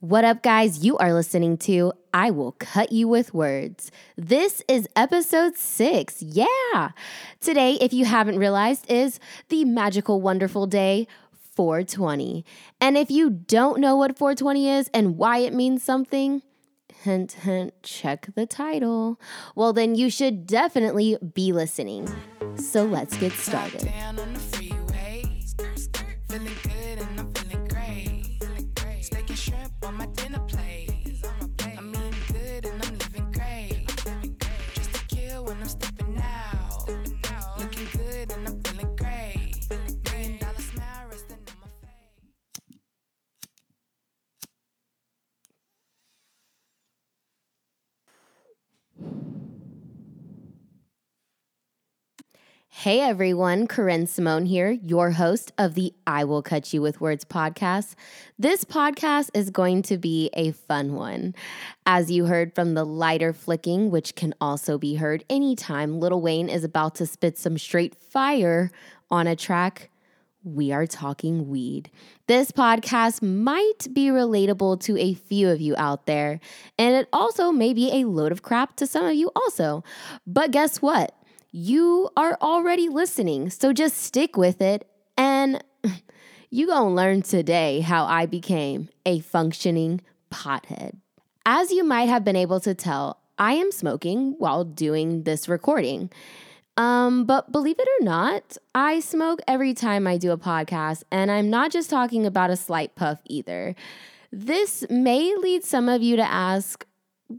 What up, guys? You are listening to I Will Cut You with Words. This is episode six. Yeah. Today, if you haven't realized, is the magical, wonderful day 420. And if you don't know what 420 is and why it means something, hint, hint, check the title. Well, then you should definitely be listening. So let's get started. Hey everyone, Corinne Simone here, your host of the I Will Cut You with Words podcast. This podcast is going to be a fun one. As you heard from the lighter flicking, which can also be heard anytime Little Wayne is about to spit some straight fire on a track, we are talking weed. This podcast might be relatable to a few of you out there, and it also may be a load of crap to some of you also. But guess what? You are already listening. So just stick with it and you going to learn today how I became a functioning pothead. As you might have been able to tell, I am smoking while doing this recording. Um, but believe it or not, I smoke every time I do a podcast, and I'm not just talking about a slight puff either. This may lead some of you to ask,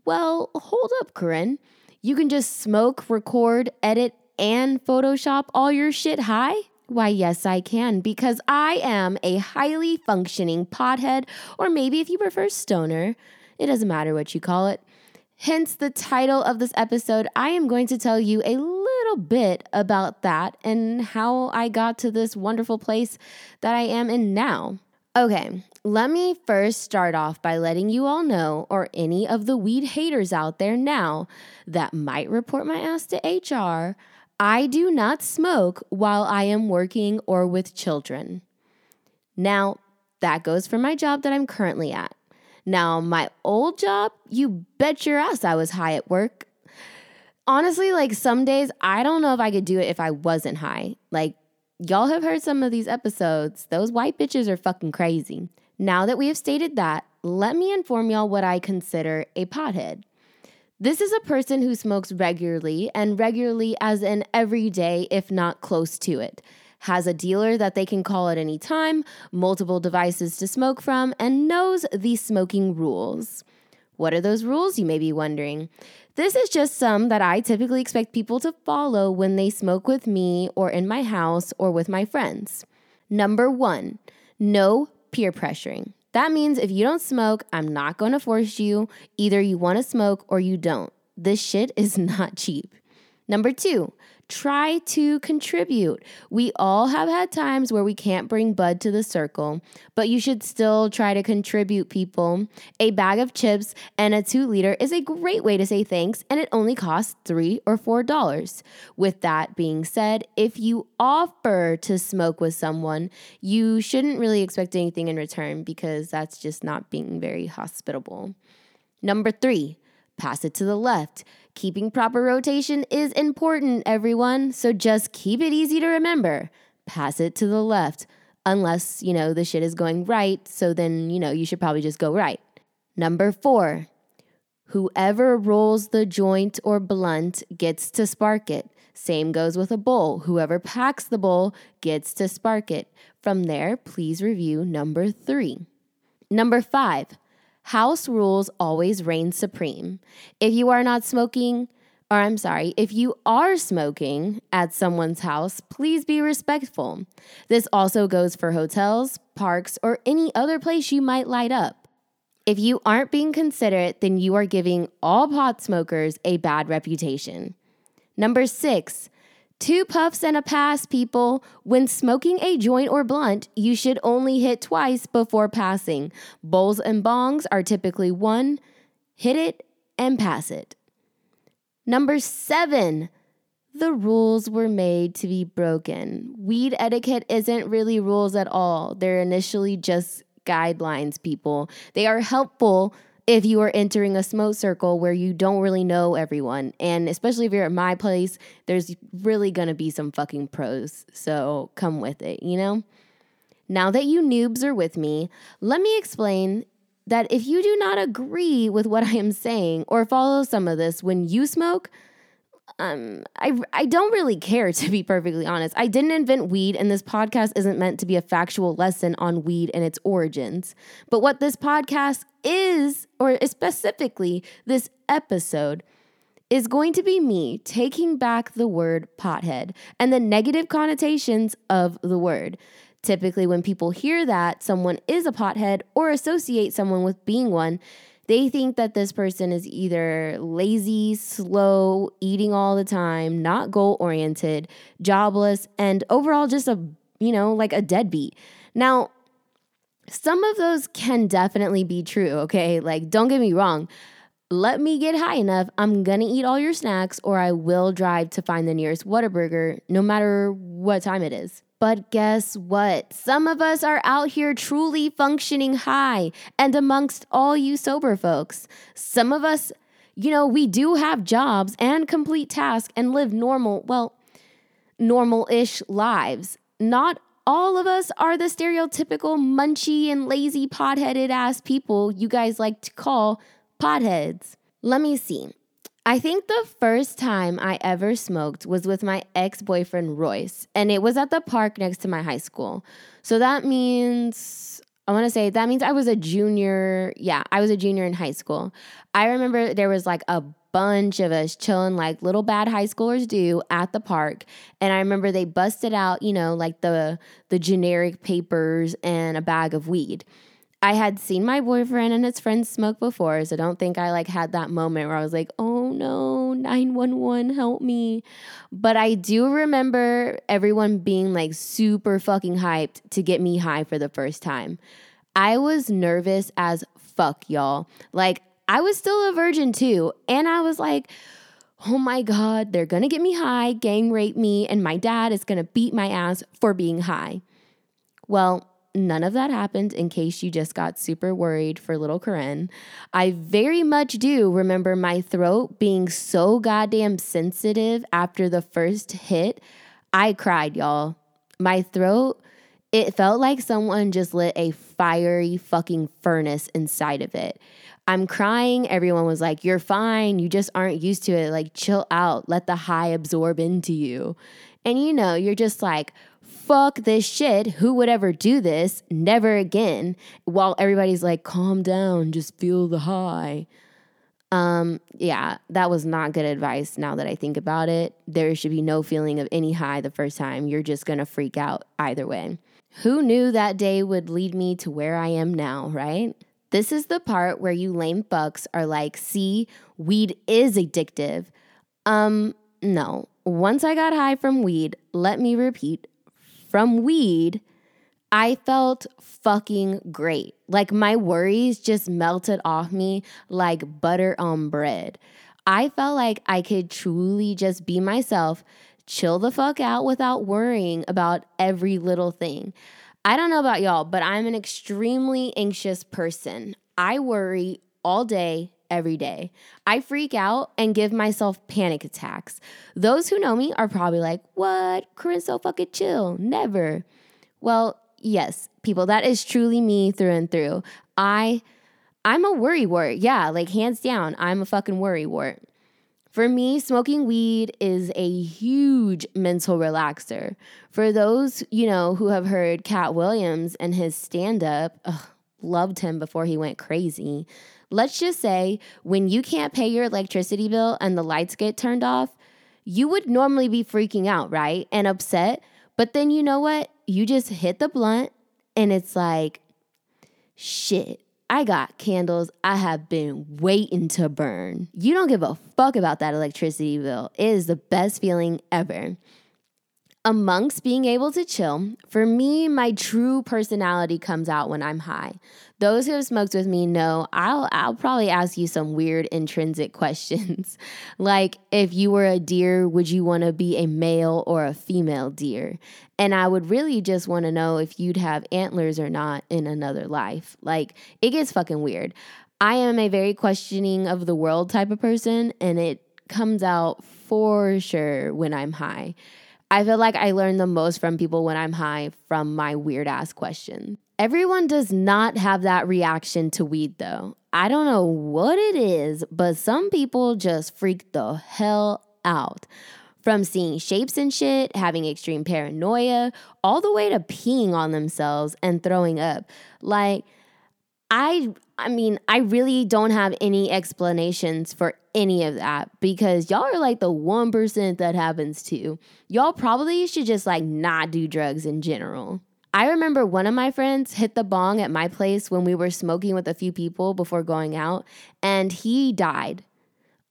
well, hold up, Corinne. You can just smoke, record, edit, and Photoshop all your shit high? Why, yes, I can, because I am a highly functioning pothead, or maybe if you prefer stoner, it doesn't matter what you call it. Hence the title of this episode, I am going to tell you a little bit about that and how I got to this wonderful place that I am in now. Okay, let me first start off by letting you all know, or any of the weed haters out there now that might report my ass to HR, I do not smoke while I am working or with children. Now, that goes for my job that I'm currently at. Now, my old job, you bet your ass I was high at work. Honestly, like some days, I don't know if I could do it if I wasn't high. Like, y'all have heard some of these episodes. Those white bitches are fucking crazy. Now that we have stated that, let me inform y'all what I consider a pothead. This is a person who smokes regularly, and regularly as in every day, if not close to it. Has a dealer that they can call at any time, multiple devices to smoke from, and knows the smoking rules. What are those rules, you may be wondering? This is just some that I typically expect people to follow when they smoke with me or in my house or with my friends. Number one, no peer pressuring. That means if you don't smoke, I'm not going to force you. Either you want to smoke or you don't. This shit is not cheap. Number two, try to contribute. We all have had times where we can't bring Bud to the circle, but you should still try to contribute, people. A bag of chips and a two liter is a great way to say thanks, and it only costs three or four dollars. With that being said, if you offer to smoke with someone, you shouldn't really expect anything in return because that's just not being very hospitable. Number three, pass it to the left. Keeping proper rotation is important, everyone, so just keep it easy to remember. Pass it to the left, unless, you know, the shit is going right, so then, you know, you should probably just go right. Number four, whoever rolls the joint or blunt gets to spark it. Same goes with a bowl. Whoever packs the bowl gets to spark it. From there, please review number three. Number five, House rules always reign supreme. If you are not smoking, or I'm sorry, if you are smoking at someone's house, please be respectful. This also goes for hotels, parks, or any other place you might light up. If you aren't being considerate, then you are giving all pot smokers a bad reputation. Number six, Two puffs and a pass, people. When smoking a joint or blunt, you should only hit twice before passing. Bowls and bongs are typically one, hit it and pass it. Number seven, the rules were made to be broken. Weed etiquette isn't really rules at all, they're initially just guidelines, people. They are helpful if you are entering a smoke circle where you don't really know everyone. And especially if you're at my place, there's really gonna be some fucking pros. So come with it, you know? Now that you noobs are with me, let me explain that if you do not agree with what I am saying or follow some of this when you smoke, um, I, I don't really care to be perfectly honest. I didn't invent weed, and this podcast isn't meant to be a factual lesson on weed and its origins. But what this podcast is, or specifically this episode, is going to be me taking back the word pothead and the negative connotations of the word. Typically, when people hear that someone is a pothead or associate someone with being one, they think that this person is either lazy, slow, eating all the time, not goal oriented, jobless, and overall just a, you know, like a deadbeat. Now, some of those can definitely be true, okay? Like, don't get me wrong. Let me get high enough. I'm gonna eat all your snacks, or I will drive to find the nearest Whataburger, no matter what time it is. But guess what? Some of us are out here truly functioning high. And amongst all you sober folks, some of us, you know, we do have jobs and complete tasks and live normal, well, normal ish lives. Not all of us are the stereotypical munchy and lazy potheaded ass people you guys like to call potheads. Let me see. I think the first time I ever smoked was with my ex boyfriend Royce, and it was at the park next to my high school. So that means, I wanna say, that means I was a junior. Yeah, I was a junior in high school. I remember there was like a bunch of us chilling like little bad high schoolers do at the park and i remember they busted out you know like the the generic papers and a bag of weed I had seen my boyfriend and his friends smoke before, so don't think I like had that moment where I was like, "Oh no, 911, help me." But I do remember everyone being like super fucking hyped to get me high for the first time. I was nervous as fuck, y'all. Like I was still a virgin too, and I was like, "Oh my god, they're to get me high, gang rape me, and my dad is to beat my ass for being high." Well, none of that happened in case you just got super worried for little Corinne. I very much do remember my throat being so goddamn sensitive after the first hit. I cried, y'all. My throat, it felt like someone just lit a fiery fucking furnace inside of it. I'm crying. Everyone was like, You're fine. You just aren't used to it. Like, chill out. Let the high absorb into you. And you know, you're just like, fuck this shit. Who would ever do this? Never again. While everybody's like, calm down, just feel the high. Um, yeah, that was not good advice now that I think about it. There should be no feeling of any high the first time. You're just gonna freak out either way. Who knew that day would lead me to where I am now, right? This is the part where you lame fucks are like, see, weed is addictive. Um, no. Once I got high from weed, let me repeat, from weed, I felt fucking great. Like my worries just melted off me like butter on bread. I felt like I could truly just be myself, chill the fuck out without worrying about every little thing. I don't know about y'all, but I'm an extremely anxious person. I worry all day, every day. I freak out and give myself panic attacks. Those who know me are probably like, what? Corinne's so fucking chill. Never. Well, yes, people, that is truly me through and through. I I'm a worry wart. Yeah, like hands down, I'm a fucking worry wart. For me, smoking weed is a huge mental relaxer. For those, you know, who have heard Katt Williams and his stand up, loved him before he went crazy. Let's just say when you can't pay your electricity bill and the lights get turned off, you would normally be freaking out, right? And upset. But then you know what? You just hit the blunt and it's like, shit, I got candles I have been waiting to burn. You don't give a fuck about that electricity bill. It is the best feeling ever. Amongst being able to chill, for me, my true personality comes out when I'm high. Those who have smoked with me know I'll I'll probably ask you some weird intrinsic questions. like if you were a deer, would you want to be a male or a female deer? And I would really just want to know if you'd have antlers or not in another life. Like it gets fucking weird. I am a very questioning of the world type of person and it comes out for sure when I'm high. I feel like I learn the most from people when I'm high from my weird ass question. Everyone does not have that reaction to weed though. I don't know what it is, but some people just freak the hell out. From seeing shapes and shit, having extreme paranoia, all the way to peeing on themselves and throwing up. Like, I I mean, I really don't have any explanations for any of that because y'all are like the 1% that happens to. Y'all probably should just like not do drugs in general. I remember one of my friends hit the bong at my place when we were smoking with a few people before going out and he died.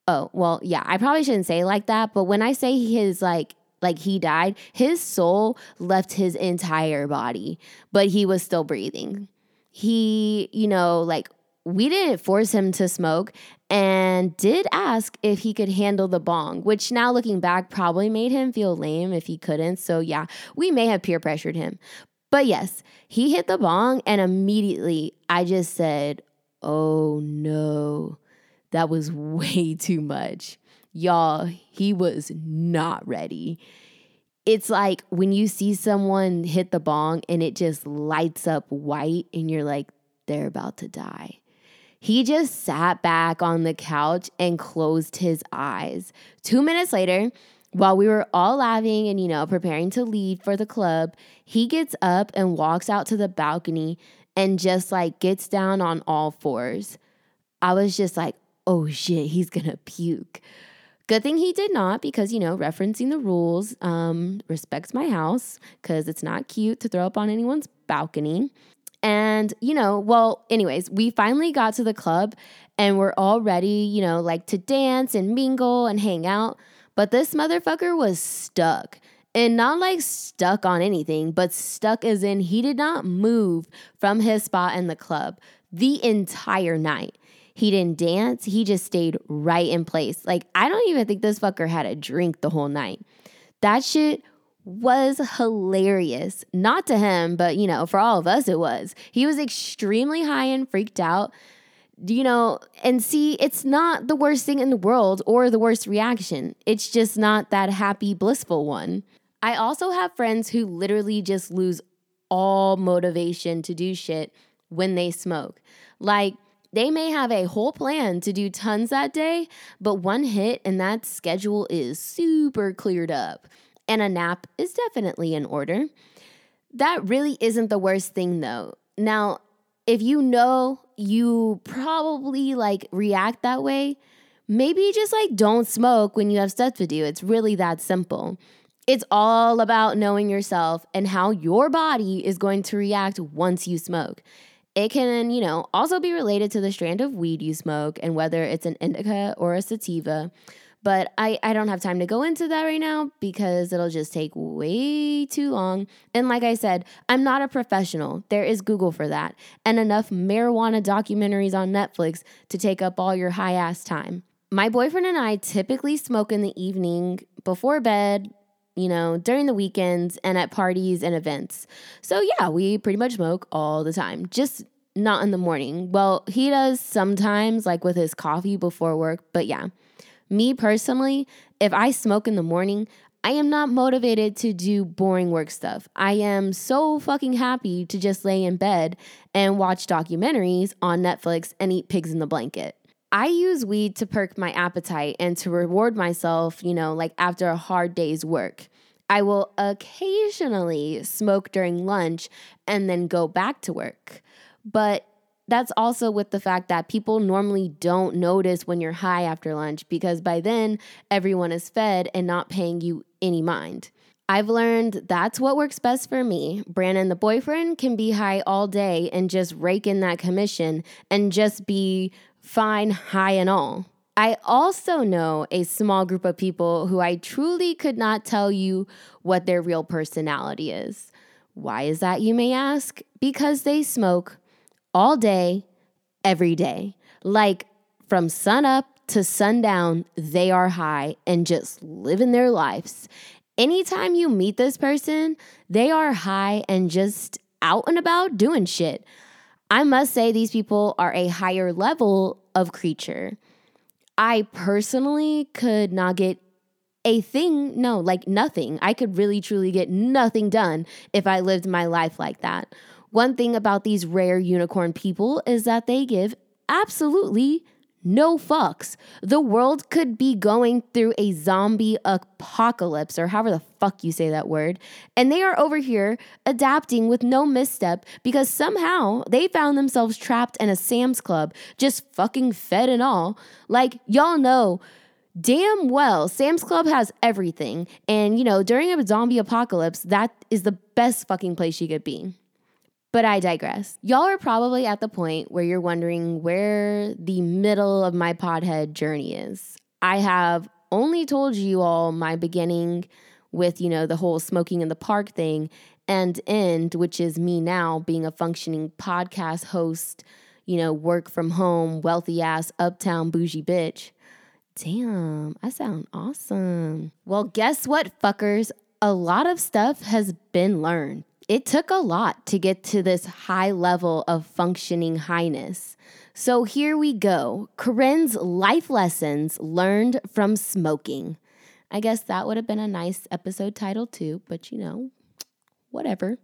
Oh, well, yeah, I probably shouldn't say like that, but when I say his like like he died, his soul left his entire body, but he was still breathing. He, you know, like we didn't force him to smoke and did ask if he could handle the bong, which now looking back probably made him feel lame if he couldn't. So, yeah, we may have peer pressured him. But yes, he hit the bong, and immediately I just said, Oh no, that was way too much. Y'all, he was not ready. It's like when you see someone hit the bong and it just lights up white, and you're like, they're about to die. He just sat back on the couch and closed his eyes. Two minutes later, while we were all laughing and, you know, preparing to leave for the club, he gets up and walks out to the balcony and just like gets down on all fours. I was just like, oh shit, he's gonna puke. Good thing he did not because, you know, referencing the rules, um, respects my house because it's not cute to throw up on anyone's balcony. And, you know, well, anyways, we finally got to the club and we're all ready, you know, like to dance and mingle and hang out. But this motherfucker was stuck. And not like stuck on anything, but stuck as in he did not move from his spot in the club the entire night. He didn't dance, he just stayed right in place. Like, I don't even think this fucker had a drink the whole night. That shit was hilarious. Not to him, but you know, for all of us, it was. He was extremely high and freaked out. You know, and see, it's not the worst thing in the world or the worst reaction. It's just not that happy, blissful one. I also have friends who literally just lose all motivation to do shit when they smoke. Like, they may have a whole plan to do tons that day, but one hit and that schedule is super cleared up and a nap is definitely in order. That really isn't the worst thing though. Now, if you know you probably like react that way, maybe just like don't smoke when you have stuff to do. It's really that simple. It's all about knowing yourself and how your body is going to react once you smoke. It can, you know, also be related to the strand of weed you smoke and whether it's an indica or a sativa. But I, I don't have time to go into that right now because it'll just take way too long. And like I said, I'm not a professional. There is Google for that, and enough marijuana documentaries on Netflix to take up all your high ass time. My boyfriend and I typically smoke in the evening before bed, you know, during the weekends and at parties and events. So yeah, we pretty much smoke all the time, just not in the morning. Well, he does sometimes, like with his coffee before work, but yeah. Me personally, if I smoke in the morning, I am not motivated to do boring work stuff. I am so fucking happy to just lay in bed and watch documentaries on Netflix and eat pigs in the blanket. I use weed to perk my appetite and to reward myself, you know, like after a hard day's work. I will occasionally smoke during lunch and then go back to work. But that's also with the fact that people normally don't notice when you're high after lunch because by then everyone is fed and not paying you any mind. I've learned that's what works best for me. Brandon, the boyfriend, can be high all day and just rake in that commission and just be fine, high and all. I also know a small group of people who I truly could not tell you what their real personality is. Why is that, you may ask? Because they smoke all day, every day. Like from sun up to sundown, they are high and just living their lives. Anytime you meet this person, they are high and just out and about doing shit. I must say, these people are a higher level of creature. I personally could not get a thing, no, like nothing. I could really truly get nothing done if I lived my life like that. One thing about these rare unicorn people is that they give absolutely no fucks. The world could be going through a zombie apocalypse, or however the fuck you say that word, and they are over here adapting with no misstep because somehow they found themselves trapped in a Sam's Club, just fucking fed and all. Like, y'all know damn well Sam's Club has everything, and you know, during a zombie apocalypse, that is the best fucking place you could be. But I digress. Y'all are probably at the point where you're wondering where the middle of my podhead journey is. I have only told you all my beginning with, you know, the whole smoking in the park thing and end, which is me now being a functioning podcast host, you know, work from home, wealthy ass, uptown bougie bitch. Damn, I sound awesome. Well, guess what, fuckers? A lot of stuff has been learned it took a lot to get to this high level of functioning highness. So here we go Corinne's life lessons learned from smoking. I guess that would have been a nice episode title too, but you know, whatever.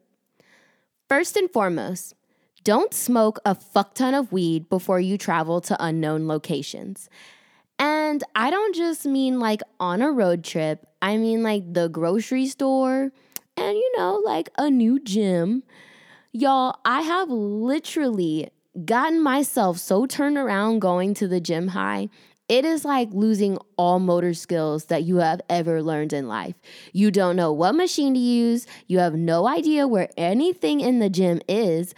First and foremost, don't smoke a fuck ton of weed before you travel to unknown locations. And I don't just mean like on a road trip, I mean like the grocery store and you know, like a new gym. Y'all, I have literally gotten myself so turned around going to the gym high. It is like losing all motor skills that you have ever learned in life. You don't know what machine to use, you have no idea where anything in the gym is.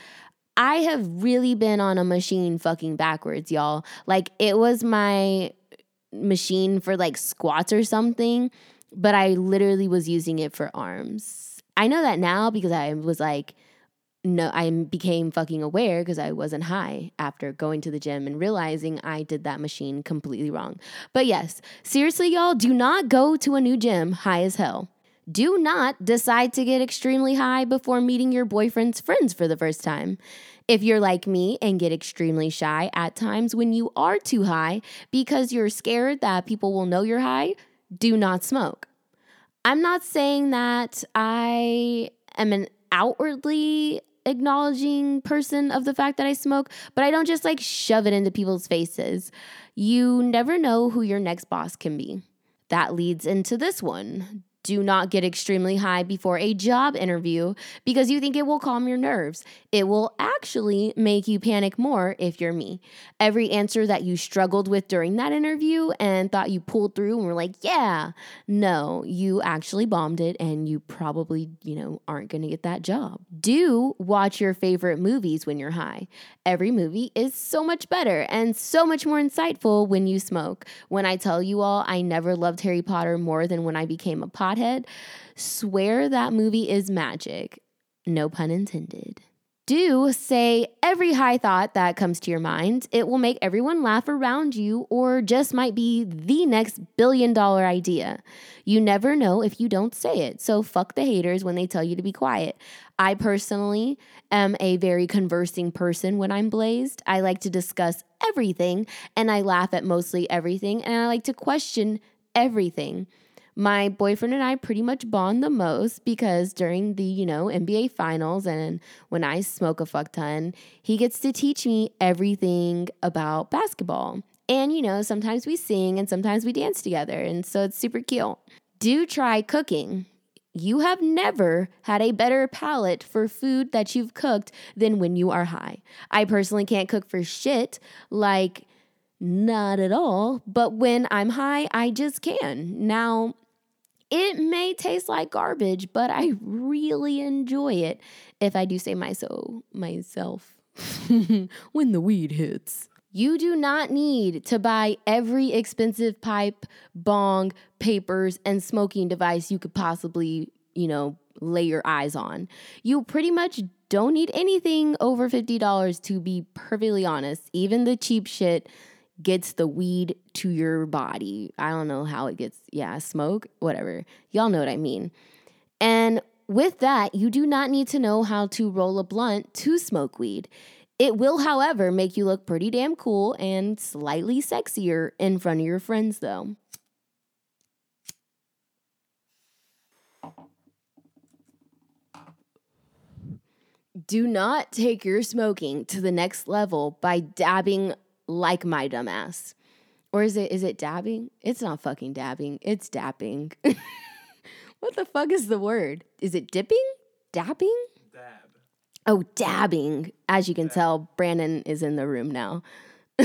I have really been on a machine fucking backwards, y'all. Like it was my machine for like squats or something, but I literally was using it for arms. I know that now because I was like, no, I became fucking aware because I wasn't high after going to the gym and realizing I did that machine completely wrong. But yes, seriously, y'all, do not go to a new gym high as hell. Do not decide to get extremely high before meeting your boyfriend's friends for the first time. If you're like me and get extremely shy at times when you are too high because you're scared that people will know you're high, do not smoke. I'm not saying that I am an outwardly acknowledging person of the fact that I smoke, but I don't just like shove it into people's faces. You never know who your next boss can be. That leads into this one do not get extremely high before a job interview because you think it will calm your nerves. It will actually make you panic more if you're me. Every answer that you struggled with during that interview and thought you pulled through and were like, yeah, no, you actually bombed it and you probably, you know, aren't going to get that job. Do watch your favorite movies when you're high. Every movie is so much better and so much more insightful when you smoke. When I tell you all, I never loved Harry Potter more than when I became a pot pothead, swear that movie is magic. No pun intended. Do say every high thought that comes to your mind. It will make everyone laugh around you, or just might be the next billion dollar idea. You never know if you don't say it, so fuck the haters when they tell you to be quiet. I personally am a very conversing person when I'm blazed. I like to discuss everything, and I laugh at mostly everything, and I like to question everything my boyfriend and I pretty much bond the most because during the, you know, NBA finals and when I smoke a fuck ton, he gets to teach me everything about basketball. And, you know, sometimes we sing and sometimes we dance together. And so it's super cute. Do try cooking. You have never had a better palate for food that you've cooked than when you are high. I personally can't cook for shit. Like, not at all. But when I'm high, I just can. Now, it may taste like garbage, but I really enjoy it if I do say my so myself when the weed hits. You do not need to buy every expensive pipe, bong, papers, and smoking device you could possibly, you know, lay your eyes on. You pretty much don't need anything over $50 to be perfectly honest. Even the cheap shit gets the weed to your body. I don't know how it gets, yeah, smoke, whatever. Y'all know what I mean. And with that, you do not need to know how to roll a blunt to smoke weed. It will, however, make you look pretty damn cool and slightly sexier in front of your friends, though. Do not take your smoking to the next level by dabbing like my dumbass. Or is it is it dabbing? It's not fucking dabbing. It's dapping. what the fuck is the word? Is it dipping? Dapping? Dab. Oh, dabbing. As you can tell, Brandon is in the room now.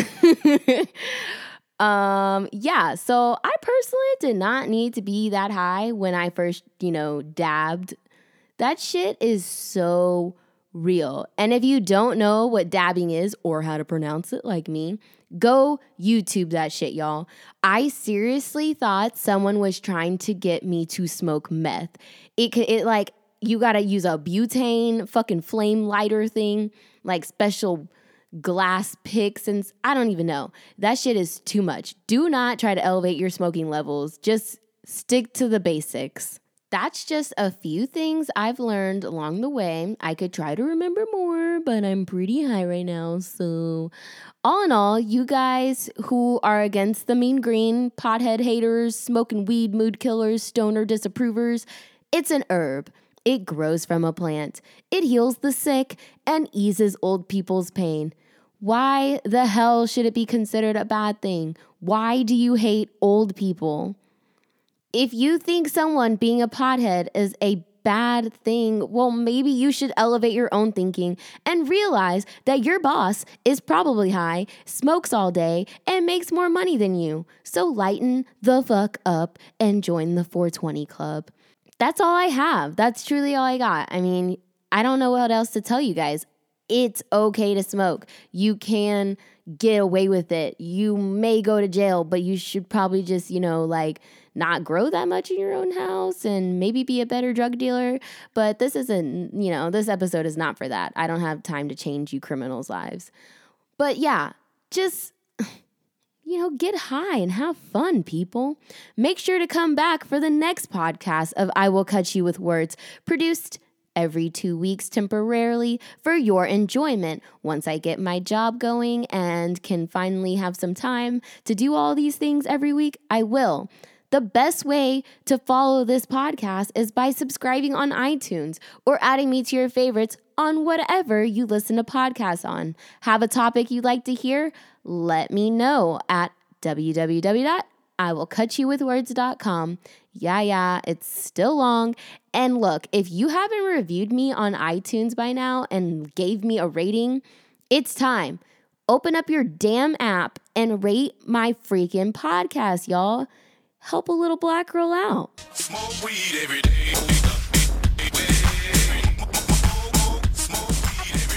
um, yeah, so I personally did not need to be that high when I first, you know, dabbed. That shit is so real. And if you don't know what dabbing is or how to pronounce it like me, go YouTube that shit, y'all. I seriously thought someone was trying to get me to smoke meth. It could it like you got to use a butane fucking flame lighter thing, like special glass picks and I don't even know. That shit is too much. Do not try to elevate your smoking levels. Just stick to the basics. That's just a few things I've learned along the way. I could try to remember more, but I'm pretty high right now. So, all in all, you guys who are against the mean green, pothead haters, smoking weed, mood killers, stoner disapprovers, it's an herb. It grows from a plant. It heals the sick and eases old people's pain. Why the hell should it be considered a bad thing? Why do you hate old people? If you think someone being a pothead is a bad thing, well, maybe you should elevate your own thinking and realize that your boss is probably high, smokes all day, and makes more money than you. So lighten the fuck up and join the 420 Club that's all I have. That's truly all I got. I mean, I don't know what else to tell you guys. It's okay to smoke. You can get away with it. You may go to jail, but you should probably just, you know, like not grow that much in your own house and maybe be a better drug dealer. But this isn't, you know, this episode is not for that. I don't have time to change you criminals' lives. But yeah, just you know, get high and have fun, people. Make sure to come back for the next podcast of I Will Cut You with Words, produced every two weeks temporarily for your enjoyment. Once I get my job going and can finally have some time to do all these things every week, I will. The best way to follow this podcast is by subscribing on iTunes or adding me to your favorites on whatever you listen to podcasts on. Have a topic you'd like to hear? Let me know at www.iwillcutyouwithwords.com. Yeah, yeah, it's still long. And look, if you haven't reviewed me on iTunes by now and gave me a rating, it's time. Open up your damn app and rate my freaking podcast, y'all help a little black girl out.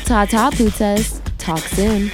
Ta ta, Putas. Talk soon.